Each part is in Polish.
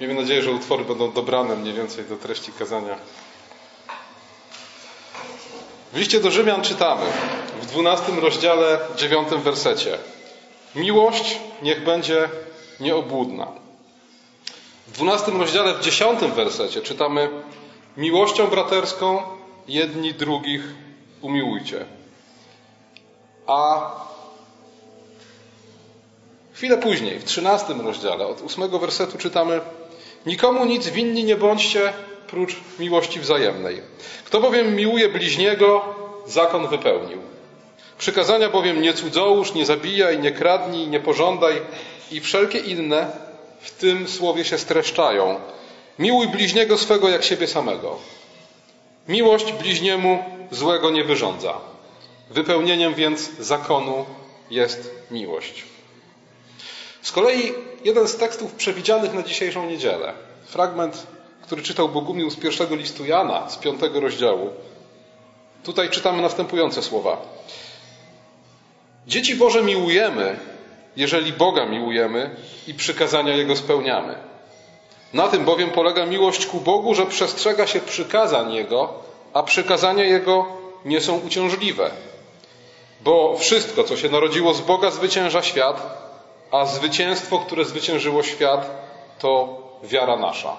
Miejmy nadzieję, że utwory będą dobrane mniej więcej do treści kazania. W liście do Rzymian czytamy w 12 rozdziale, 9 wersecie. Miłość niech będzie nieobłudna. W 12 rozdziale, w 10 wersecie czytamy Miłością braterską jedni drugich umiłujcie. A chwilę później, w 13 rozdziale, od 8 wersetu czytamy Nikomu nic winni nie bądźcie, prócz miłości wzajemnej. Kto bowiem miłuje bliźniego, zakon wypełnił. Przykazania bowiem nie cudzołóż, nie zabijaj, nie kradnij, nie pożądaj i wszelkie inne w tym słowie się streszczają. Miłuj bliźniego swego jak siebie samego. Miłość bliźniemu złego nie wyrządza. Wypełnieniem więc zakonu jest miłość. Z kolei jeden z tekstów przewidzianych na dzisiejszą niedzielę, fragment, który czytał Bogumił z pierwszego listu Jana, z piątego rozdziału. Tutaj czytamy następujące słowa. Dzieci Boże miłujemy, jeżeli Boga miłujemy i przykazania Jego spełniamy. Na tym bowiem polega miłość ku Bogu, że przestrzega się przykazań Jego, a przykazania Jego nie są uciążliwe. Bo wszystko, co się narodziło z Boga, zwycięża świat, a zwycięstwo, które zwyciężyło świat, to wiara nasza.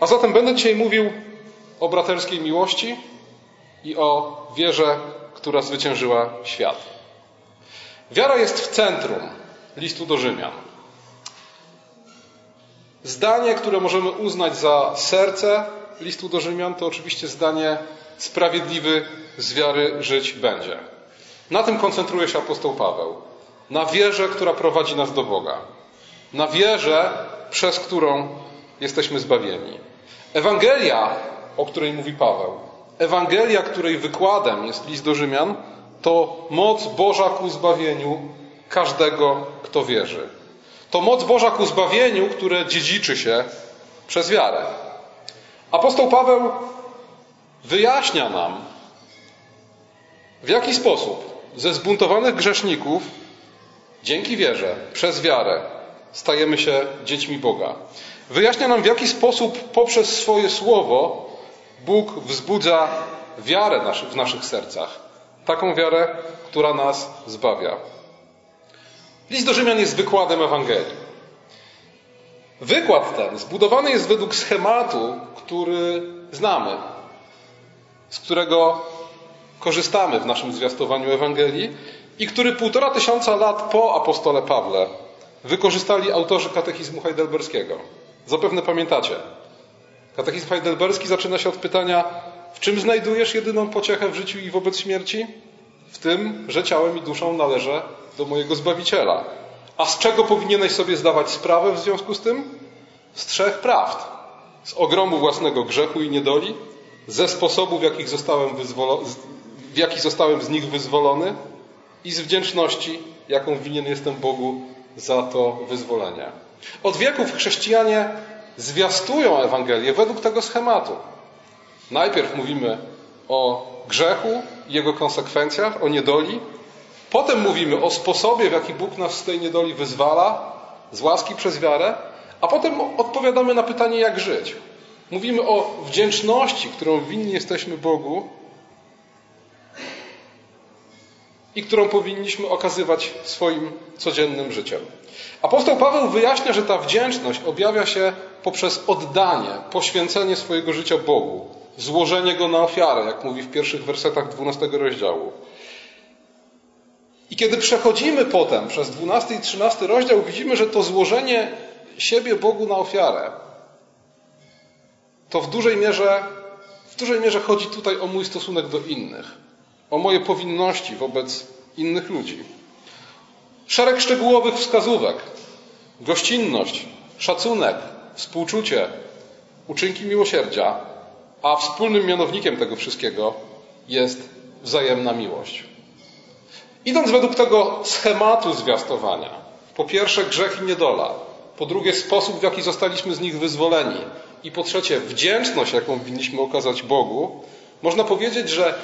A zatem będę dzisiaj mówił o braterskiej miłości i o wierze, która zwyciężyła świat. Wiara jest w centrum listu do Rzymian. Zdanie, które możemy uznać za serce listu do Rzymian, to oczywiście zdanie sprawiedliwy z wiary żyć będzie. Na tym koncentruje się apostoł Paweł. Na wierze, która prowadzi nas do Boga. Na wierze, przez którą jesteśmy zbawieni. Ewangelia, o której mówi Paweł, Ewangelia, której wykładem jest list do Rzymian, to moc Boża ku zbawieniu każdego, kto wierzy. To moc Boża ku zbawieniu, które dziedziczy się przez wiarę. Apostoł Paweł wyjaśnia nam, w jaki sposób ze zbuntowanych grzeszników, dzięki wierze, przez wiarę, stajemy się dziećmi Boga. Wyjaśnia nam, w jaki sposób poprzez swoje słowo Bóg wzbudza wiarę w naszych sercach. Taką wiarę, która nas zbawia. List do Rzymian jest wykładem Ewangelii. Wykład ten zbudowany jest według schematu, który znamy, z którego korzystamy w naszym zwiastowaniu Ewangelii i który półtora tysiąca lat po apostole Pawle wykorzystali autorzy katechizmu heidelberskiego. Zapewne pamiętacie. Katechizm heidelberski zaczyna się od pytania, w czym znajdujesz jedyną pociechę w życiu i wobec śmierci? W tym, że ciałem i duszą należę do mojego Zbawiciela. A z czego powinieneś sobie zdawać sprawę w związku z tym? Z trzech prawd. Z ogromu własnego grzechu i niedoli, ze sposobów, w jakich zostałem, wyzwolo... w jakich zostałem z nich wyzwolony i z wdzięczności, jaką winien jestem Bogu za to wyzwolenie. Od wieków chrześcijanie zwiastują Ewangelię według tego schematu. Najpierw mówimy o grzechu i jego konsekwencjach, o niedoli. Potem mówimy o sposobie, w jaki Bóg nas z tej niedoli wyzwala, z łaski przez wiarę, a potem odpowiadamy na pytanie, jak żyć. Mówimy o wdzięczności, którą winni jesteśmy Bogu i którą powinniśmy okazywać swoim codziennym życiem. Apostoł Paweł wyjaśnia, że ta wdzięczność objawia się poprzez oddanie, poświęcenie swojego życia Bogu, złożenie go na ofiarę, jak mówi w pierwszych wersetach 12 rozdziału. I kiedy przechodzimy potem przez 12 i 13 rozdział, widzimy, że to złożenie siebie Bogu na ofiarę, to w dużej mierze, w dużej mierze chodzi tutaj o mój stosunek do innych, o moje powinności wobec innych ludzi. Szereg szczegółowych wskazówek, gościnność, szacunek, współczucie, uczynki miłosierdzia, a wspólnym mianownikiem tego wszystkiego jest wzajemna miłość. Idąc według tego schematu zwiastowania, po pierwsze grzech i niedola, po drugie sposób, w jaki zostaliśmy z nich wyzwoleni i po trzecie wdzięczność, jaką winniśmy okazać Bogu, można powiedzieć, że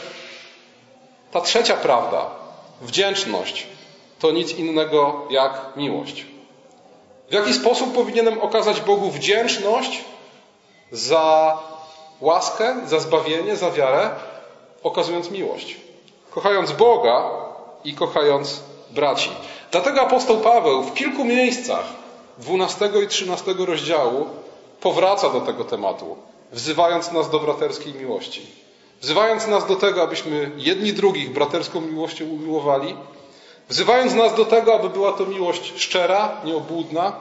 ta trzecia prawda, wdzięczność, to nic innego jak miłość. W jaki sposób powinienem okazać Bogu wdzięczność za łaskę, za zbawienie, za wiarę, okazując miłość. Kochając Boga i kochając braci. Dlatego apostoł Paweł w kilku miejscach 12 i 13 rozdziału powraca do tego tematu, wzywając nas do braterskiej miłości. Wzywając nas do tego, abyśmy jedni drugich braterską miłością umiłowali, wzywając nas do tego, aby była to miłość szczera, nieobłudna,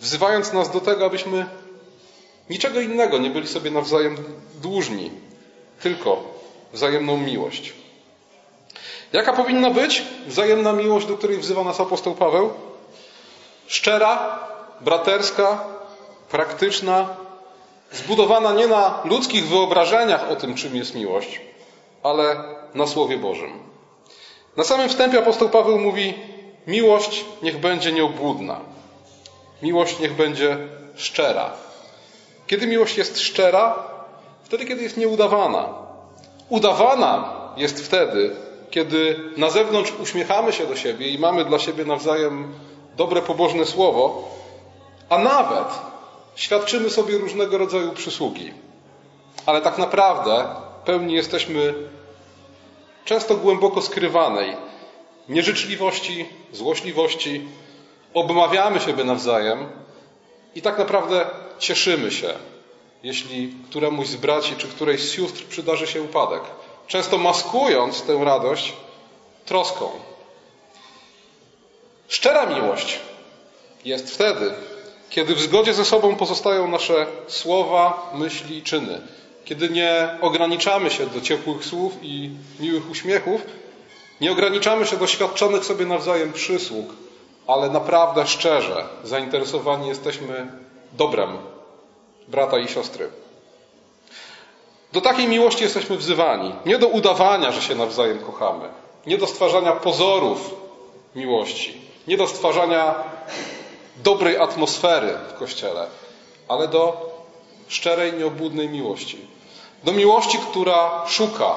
wzywając nas do tego, abyśmy niczego innego nie byli sobie nawzajem dłużni, tylko wzajemną miłość. Jaka powinna być wzajemna miłość, do której wzywa nas apostoł Paweł? Szczera, braterska, praktyczna, zbudowana nie na ludzkich wyobrażeniach o tym, czym jest miłość, ale na Słowie Bożym. Na samym wstępie apostoł Paweł mówi: Miłość niech będzie nieobłudna. Miłość niech będzie szczera. Kiedy miłość jest szczera? Wtedy, kiedy jest nieudawana. Udawana jest wtedy, kiedy na zewnątrz uśmiechamy się do siebie i mamy dla siebie nawzajem dobre, pobożne słowo, a nawet świadczymy sobie różnego rodzaju przysługi. Ale tak naprawdę pełni jesteśmy często głęboko skrywanej nieżyczliwości, złośliwości, obmawiamy siebie nawzajem i tak naprawdę cieszymy się, jeśli któremuś z braci czy którejś z sióstr przydarzy się upadek, często maskując tę radość troską. Szczera miłość jest wtedy, kiedy w zgodzie ze sobą pozostają nasze słowa, myśli i czyny. Kiedy nie ograniczamy się do ciepłych słów i miłych uśmiechów, nie ograniczamy się do świadczonych sobie nawzajem przysług, ale naprawdę szczerze zainteresowani jesteśmy dobrem brata i siostry. Do takiej miłości jesteśmy wzywani. Nie do udawania, że się nawzajem kochamy. Nie do stwarzania pozorów miłości. Nie do stwarzania dobrej atmosfery w kościele, ale do szczerej, nieobłudnej miłości. Do miłości, która szuka.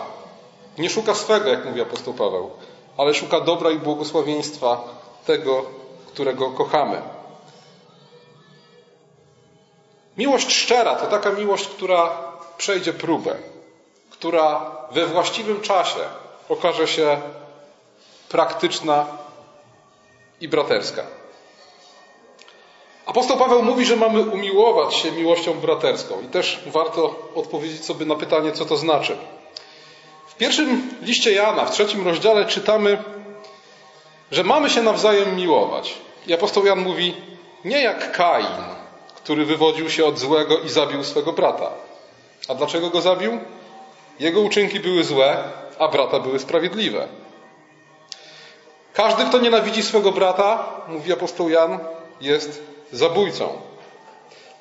Nie szuka swego, jak mówi apostoł Paweł, ale szuka dobra i błogosławieństwa tego, którego kochamy. Miłość szczera to taka miłość, która przejdzie próbę, która we właściwym czasie okaże się praktyczna i braterska. Apostoł Paweł mówi, że mamy umiłować się miłością braterską i też warto odpowiedzieć sobie na pytanie, co to znaczy. W pierwszym liście Jana, w trzecim rozdziale czytamy, że mamy się nawzajem miłować. I apostoł Jan mówi, nie jak Kain, który wywodził się od złego i zabił swego brata. A dlaczego go zabił? Jego uczynki były złe, a brata były sprawiedliwe. Każdy, kto nienawidzi swego brata, mówi apostoł Jan, jest zabójcą.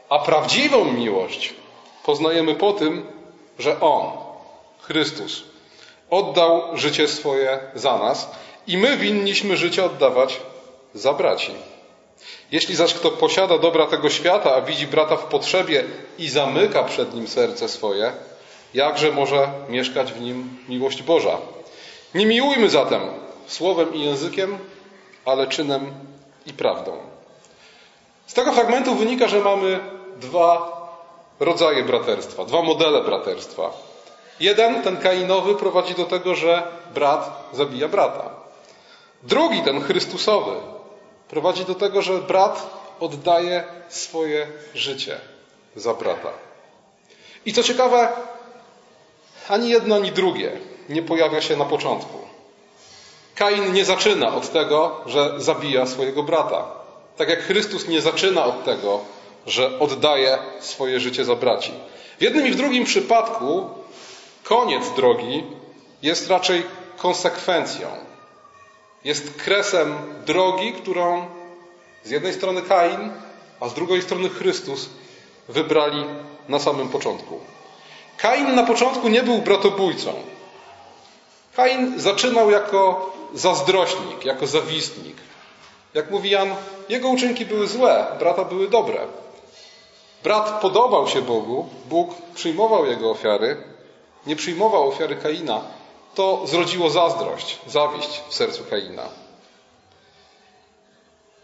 A prawdziwą miłość poznajemy po tym, że On, Chrystus, oddał życie swoje za nas i my winniśmy życie oddawać za braci. Jeśli zaś kto posiada dobra tego świata, a widzi brata w potrzebie i zamyka przed nim serce swoje, jakże może mieszkać w nim miłość Boża? Nie miłujmy zatem słowem i językiem, ale czynem i prawdą. Z tego fragmentu wynika, że mamy dwa rodzaje braterstwa, dwa modele braterstwa. Jeden, ten kainowy, prowadzi do tego, że brat zabija brata. Drugi, ten chrystusowy, prowadzi do tego, że brat oddaje swoje życie za brata. I co ciekawe, ani jedno, ani drugie nie pojawia się na początku. Kain nie zaczyna od tego, że zabija swojego brata. Tak jak Chrystus nie zaczyna od tego, że oddaje swoje życie za braci. W jednym i w drugim przypadku koniec drogi jest raczej konsekwencją jest kresem drogi, którą z jednej strony Kain, a z drugiej strony Chrystus wybrali na samym początku. Kain na początku nie był bratobójcą. Kain zaczynał jako zazdrośnik, jako zawistnik. Jak mówi Jan, jego uczynki były złe, brata były dobre. Brat podobał się Bogu, Bóg przyjmował jego ofiary, nie przyjmował ofiary Kaina, to zrodziło zazdrość, zawiść w sercu Kaina.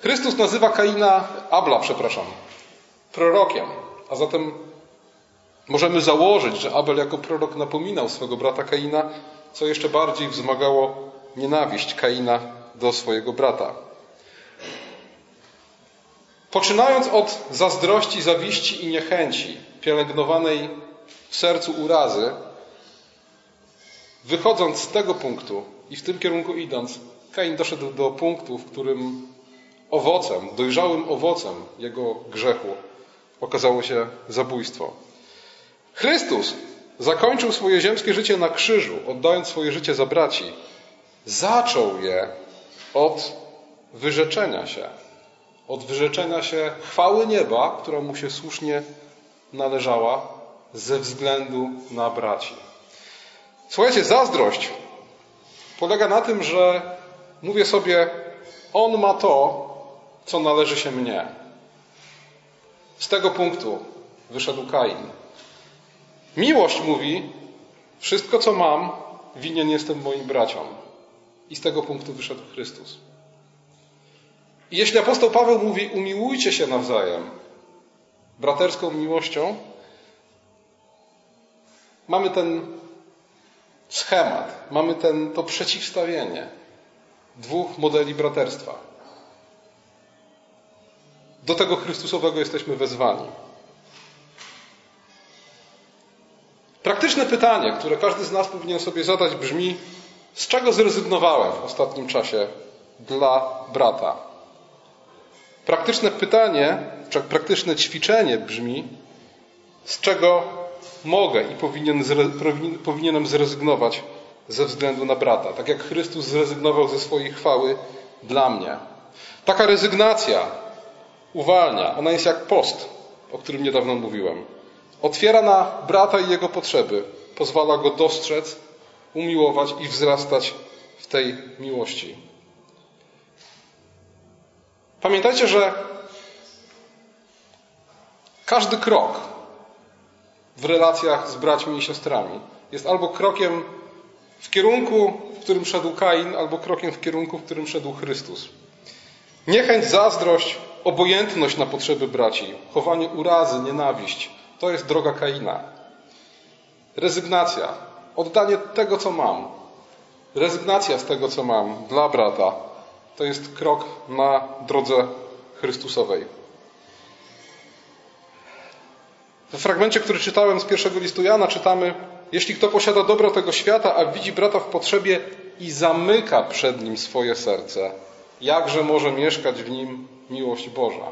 Chrystus nazywa Kaina, Abla, przepraszam, prorokiem, a zatem możemy założyć, że Abel jako prorok napominał swego brata Kaina, co jeszcze bardziej wzmagało nienawiść Kaina do swojego brata. Poczynając od zazdrości, zawiści i niechęci, pielęgnowanej w sercu urazy, wychodząc z tego punktu i w tym kierunku idąc, Kain doszedł do punktu, w którym owocem, dojrzałym owocem jego grzechu okazało się zabójstwo. Chrystus zakończył swoje ziemskie życie na krzyżu, oddając swoje życie za braci. Zaczął je od wyrzeczenia się, od wyrzeczenia się chwały nieba, która mu się słusznie należała ze względu na braci. Słuchajcie, zazdrość polega na tym, że mówię sobie, on ma to, co należy się mnie. Z tego punktu wyszedł Kain. Miłość mówi, wszystko co mam, winien jestem moim braciom. I z tego punktu wyszedł Chrystus. Jeśli apostoł Paweł mówi, umiłujcie się nawzajem braterską miłością, mamy ten schemat, mamy ten, to przeciwstawienie dwóch modeli braterstwa. Do tego Chrystusowego jesteśmy wezwani. Praktyczne pytanie, które każdy z nas powinien sobie zadać, brzmi: z czego zrezygnowałem w ostatnim czasie dla brata? Praktyczne pytanie, praktyczne ćwiczenie brzmi: z czego mogę i powinien, powinienem zrezygnować ze względu na brata, tak jak Chrystus zrezygnował ze swojej chwały dla mnie. Taka rezygnacja uwalnia, ona jest jak post, o którym niedawno mówiłem. Otwiera na brata i jego potrzeby, pozwala go dostrzec, umiłować i wzrastać w tej miłości. Pamiętajcie, że każdy krok w relacjach z braćmi i siostrami jest albo krokiem w kierunku, w którym szedł Kain, albo krokiem w kierunku, w którym szedł Chrystus. Niechęć, zazdrość, obojętność na potrzeby braci, chowanie urazy, nienawiść to jest droga Kaina. Rezygnacja, oddanie tego, co mam, rezygnacja z tego, co mam dla brata, to jest krok na drodze Chrystusowej. W fragmencie, który czytałem z pierwszego listu Jana, czytamy: Jeśli kto posiada dobro tego świata, a widzi brata w potrzebie i zamyka przed nim swoje serce, jakże może mieszkać w nim miłość Boża?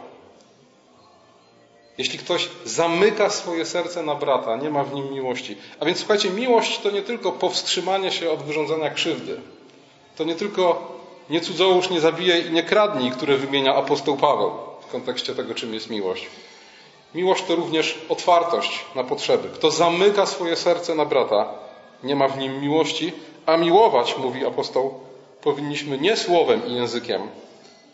Jeśli ktoś zamyka swoje serce na brata, nie ma w nim miłości. A więc słuchajcie, miłość to nie tylko powstrzymanie się od wyrządzania krzywdy. To nie tylko nie cudzołóż, nie zabijaj i nie kradnij, które wymienia apostoł Paweł w kontekście tego, czym jest miłość. Miłość to również otwartość na potrzeby. Kto zamyka swoje serce na brata, nie ma w nim miłości, a miłować, mówi apostoł, powinniśmy nie słowem i językiem,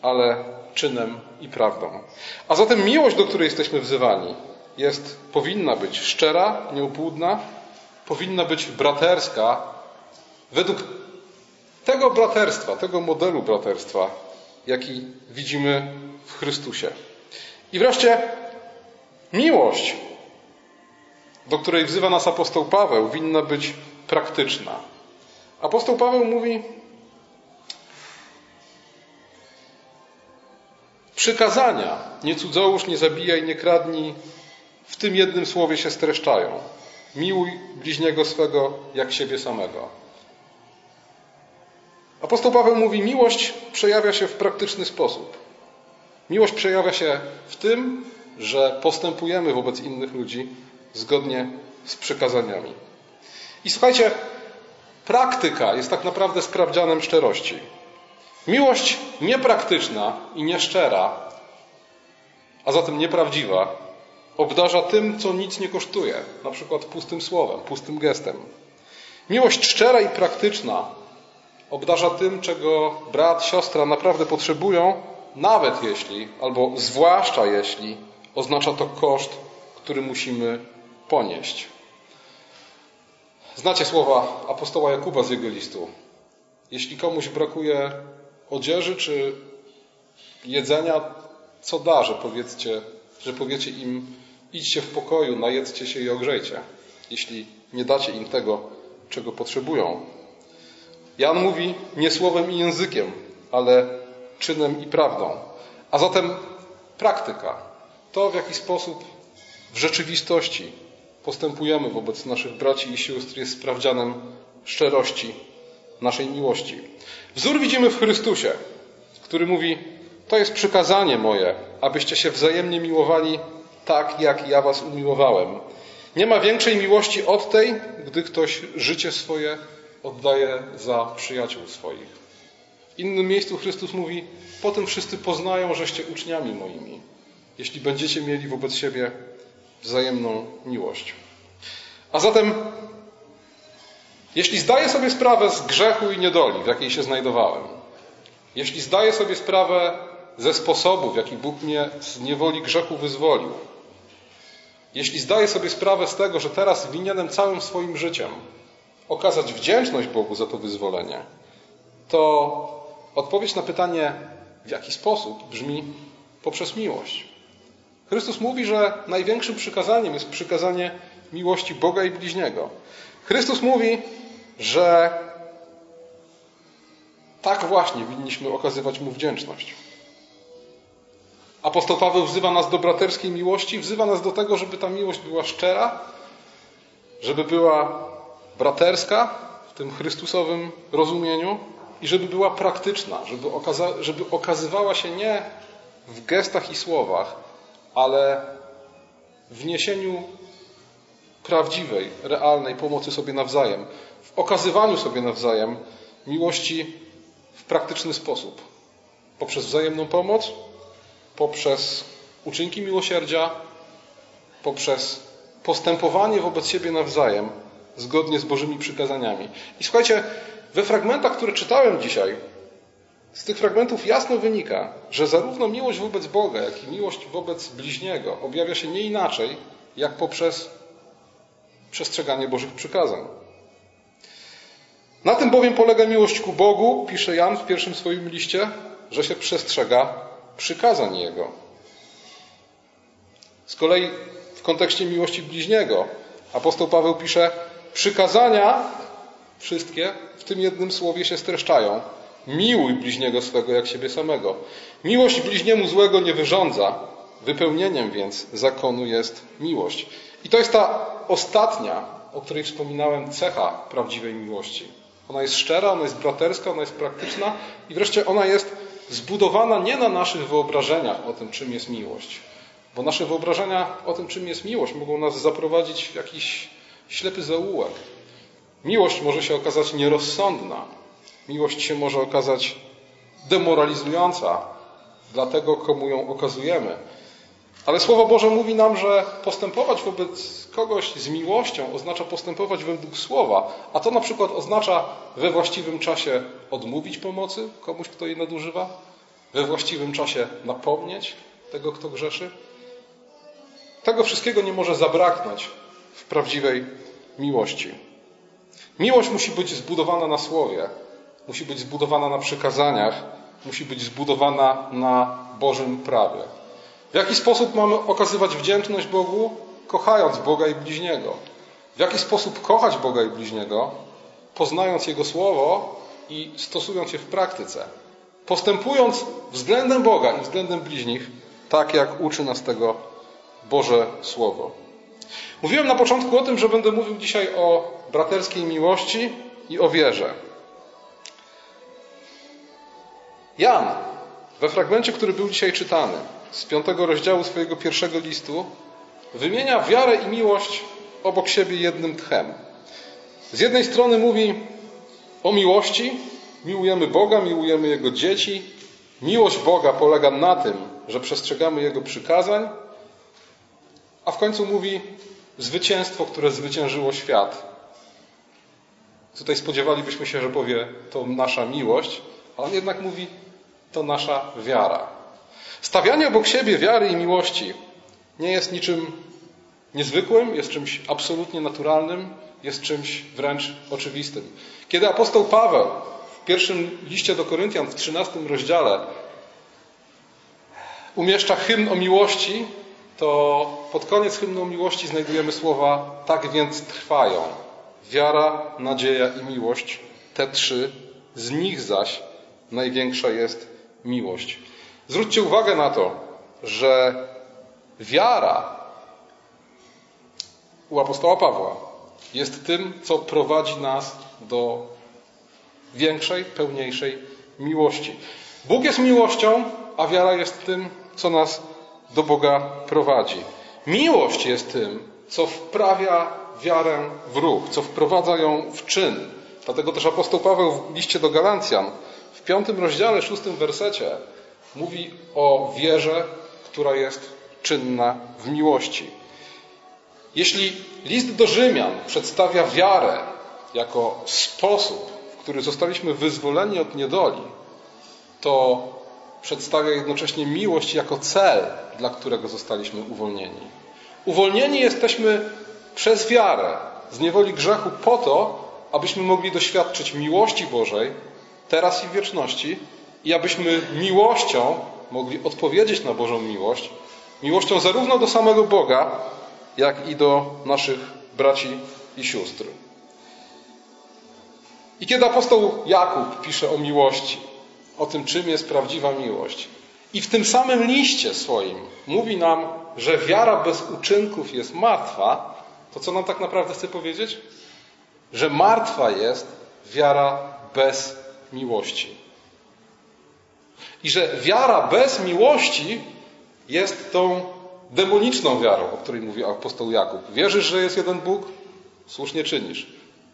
ale czynem i prawdą. A zatem miłość, do której jesteśmy wzywani, jest, powinna być szczera, nieupłudna, powinna być braterska, według tego braterstwa, tego modelu braterstwa, jaki widzimy w Chrystusie. I wreszcie miłość, do której wzywa nas apostoł Paweł, winna być praktyczna. Apostoł Paweł mówi, Przykazania nie cudzołóż, nie zabijaj, nie kradnij w tym jednym słowie się streszczają. Miłuj bliźniego swego jak siebie samego. Apostoł Paweł mówi: Miłość przejawia się w praktyczny sposób. Miłość przejawia się w tym, że postępujemy wobec innych ludzi zgodnie z przykazaniami. I słuchajcie, praktyka jest tak naprawdę sprawdzianem szczerości. Miłość niepraktyczna i nieszczera, a zatem nieprawdziwa, obdarza tym, co nic nie kosztuje, na przykład pustym słowem, pustym gestem. Miłość szczera i praktyczna obdarza tym, czego brat, siostra naprawdę potrzebują, nawet jeśli, albo zwłaszcza jeśli oznacza to koszt, który musimy ponieść. Znacie słowa apostoła Jakuba z jego listu. Jeśli komuś brakuje odzieży czy jedzenia, co da, że powiedzcie, że powiecie im idźcie w pokoju, najedzcie się i ogrzejcie, jeśli nie dacie im tego, czego potrzebują. Jan mówi nie słowem i językiem, ale czynem i prawdą. A zatem praktyka, to w jaki sposób w rzeczywistości postępujemy wobec naszych braci i sióstr jest sprawdzianem szczerości naszej miłości. Wzór widzimy w Chrystusie, który mówi: To jest przykazanie moje, abyście się wzajemnie miłowali tak, jak ja was umiłowałem. Nie ma większej miłości od tej, gdy ktoś życie swoje oddaje za przyjaciół swoich. W innym miejscu Chrystus mówi: Potem wszyscy poznają, żeście uczniami moimi, jeśli będziecie mieli wobec siebie wzajemną miłość. A zatem, jeśli zdaję sobie sprawę z grzechu i niedoli, w jakiej się znajdowałem, jeśli zdaję sobie sprawę ze sposobu, w jaki Bóg mnie z niewoli grzechu wyzwolił, jeśli zdaję sobie sprawę z tego, że teraz winienem całym swoim życiem okazać wdzięczność Bogu za to wyzwolenie, to odpowiedź na pytanie, w jaki sposób, brzmi poprzez miłość. Chrystus mówi, że największym przykazaniem jest przykazanie miłości Boga i bliźniego. Chrystus mówi, że tak właśnie winniśmy okazywać Mu wdzięczność. Apostoł Paweł wzywa nas do braterskiej miłości, wzywa nas do tego, żeby ta miłość była szczera, żeby była braterska w tym Chrystusowym rozumieniu i żeby była praktyczna, żeby, okaza- żeby okazywała się nie w gestach i słowach, ale w niesieniu prawdziwej, realnej pomocy sobie nawzajem, w okazywaniu sobie nawzajem miłości w praktyczny sposób. Poprzez wzajemną pomoc, poprzez uczynki miłosierdzia, poprzez postępowanie wobec siebie nawzajem, zgodnie z Bożymi przykazaniami. I słuchajcie, we fragmentach, które czytałem dzisiaj, z tych fragmentów jasno wynika, że zarówno miłość wobec Boga, jak i miłość wobec bliźniego objawia się nie inaczej, jak poprzez przestrzeganie Bożych przykazań. Na tym bowiem polega miłość ku Bogu, pisze Jan w pierwszym swoim liście, że się przestrzega przykazań Jego. Z kolei w kontekście miłości bliźniego apostoł Paweł pisze: Przykazania wszystkie w tym jednym słowie się streszczają. Miłuj bliźniego swego jak siebie samego. Miłość bliźniemu złego nie wyrządza, wypełnieniem więc zakonu jest miłość. I to jest ta ostatnia, o której wspominałem, cecha prawdziwej miłości. Ona jest szczera, ona jest braterska, ona jest praktyczna i wreszcie ona jest zbudowana nie na naszych wyobrażeniach o tym, czym jest miłość. Bo nasze wyobrażenia o tym, czym jest miłość, mogą nas zaprowadzić w jakiś ślepy zaułek. Miłość może się okazać nierozsądna. Miłość się może okazać demoralizująca dla tego, komu ją okazujemy. Ale Słowo Boże mówi nam, że postępować wobec kogoś z miłością oznacza postępować według Słowa, a to na przykład oznacza we właściwym czasie odmówić pomocy komuś, kto jej nadużywa, we właściwym czasie napomnieć tego, kto grzeszy. Tego wszystkiego nie może zabraknąć w prawdziwej miłości. Miłość musi być zbudowana na Słowie, musi być zbudowana na przykazaniach, musi być zbudowana na Bożym prawie. W jaki sposób mamy okazywać wdzięczność Bogu? Kochając Boga i bliźniego. W jaki sposób kochać Boga i bliźniego? Poznając Jego Słowo i stosując je w praktyce. Postępując względem Boga i względem bliźnich, tak jak uczy nas tego Boże Słowo. Mówiłem na początku o tym, że będę mówił dzisiaj o braterskiej miłości i o wierze. Jan, we fragmencie, który był dzisiaj czytany, z piątego rozdziału swojego pierwszego listu, wymienia wiarę i miłość obok siebie jednym tchem. Z jednej strony mówi o miłości, miłujemy Boga, miłujemy Jego dzieci. Miłość Boga polega na tym, że przestrzegamy Jego przykazań, a w końcu mówi zwycięstwo, które zwyciężyło świat. Tutaj spodziewalibyśmy się, że powie to nasza miłość, ale on jednak mówi to nasza wiara. Stawianie obok siebie wiary i miłości nie jest niczym niezwykłym, jest czymś absolutnie naturalnym, jest czymś wręcz oczywistym. Kiedy apostoł Paweł w pierwszym liście do Koryntian w 13 rozdziale umieszcza hymn o miłości, to pod koniec hymnu miłości znajdujemy słowa tak więc trwają. Wiara, nadzieja i miłość, te trzy, z nich zaś największa jest miłość. Zwróćcie uwagę na to, że wiara u apostoła Pawła jest tym, co prowadzi nas do większej, pełniejszej miłości. Bóg jest miłością, a wiara jest tym, co nas do Boga prowadzi. Miłość jest tym, co wprawia wiarę w ruch, co wprowadza ją w czyn. Dlatego też apostoł Paweł w liście do Galancjan w piątym rozdziale, szóstym wersecie mówi o wierze, która jest czynna w miłości. Jeśli list do Rzymian przedstawia wiarę jako sposób, w który zostaliśmy wyzwoleni od niedoli, to przedstawia jednocześnie miłość jako cel, dla którego zostaliśmy uwolnieni. Uwolnieni jesteśmy przez wiarę z niewoli grzechu po to, abyśmy mogli doświadczyć miłości Bożej teraz i w wieczności i abyśmy miłością mogli odpowiedzieć na Bożą miłość, miłością zarówno do samego Boga, jak i do naszych braci i sióstr. I kiedy apostoł Jakub pisze o miłości, o tym, czym jest prawdziwa miłość, i w tym samym liście swoim mówi nam, że wiara bez uczynków jest martwa, to co nam tak naprawdę chce powiedzieć? Że martwa jest wiara bez miłości. I że wiara bez miłości jest tą demoniczną wiarą, o której mówi apostoł Jakub. Wierzysz, że jest jeden Bóg? Słusznie czynisz.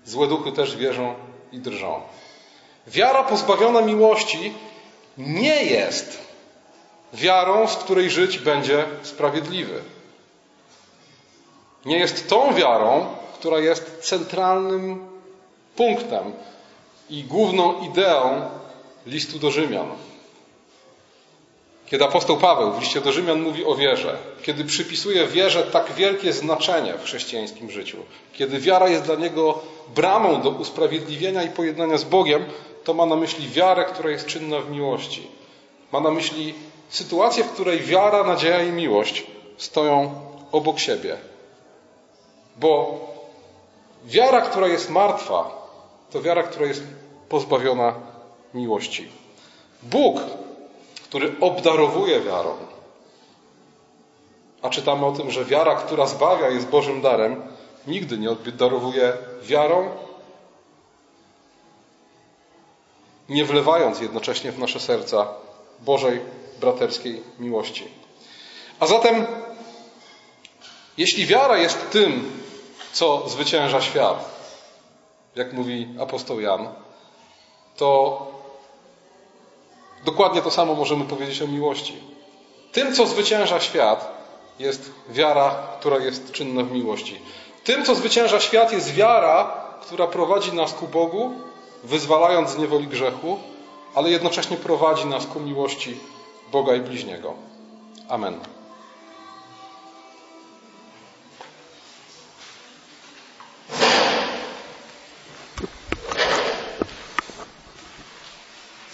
Złe duchy też wierzą i drżą. Wiara pozbawiona miłości nie jest wiarą, z której żyć będzie sprawiedliwy. Nie jest tą wiarą, która jest centralnym punktem i główną ideą listu do Rzymian. Kiedy apostoł Paweł w liście do Rzymian mówi o wierze, kiedy przypisuje wierze tak wielkie znaczenie w chrześcijańskim życiu, kiedy wiara jest dla niego bramą do usprawiedliwienia i pojednania z Bogiem, to ma na myśli wiarę, która jest czynna w miłości. Ma na myśli sytuację, w której wiara, nadzieja i miłość stoją obok siebie. Bo wiara, która jest martwa, to wiara, która jest pozbawiona miłości. Bóg który obdarowuje wiarą. A czytamy o tym, że wiara, która zbawia, jest Bożym darem, nigdy nie obdarowuje wiarą, nie wlewając jednocześnie w nasze serca Bożej braterskiej miłości. A zatem, jeśli wiara jest tym, co zwycięża świat, jak mówi apostoł Jan, to Dokładnie to samo możemy powiedzieć o miłości. Tym, co zwycięża świat, jest wiara, która jest czynna w miłości. Tym, co zwycięża świat, jest wiara, która prowadzi nas ku Bogu, wyzwalając z niewoli grzechu, ale jednocześnie prowadzi nas ku miłości Boga i bliźniego. Amen.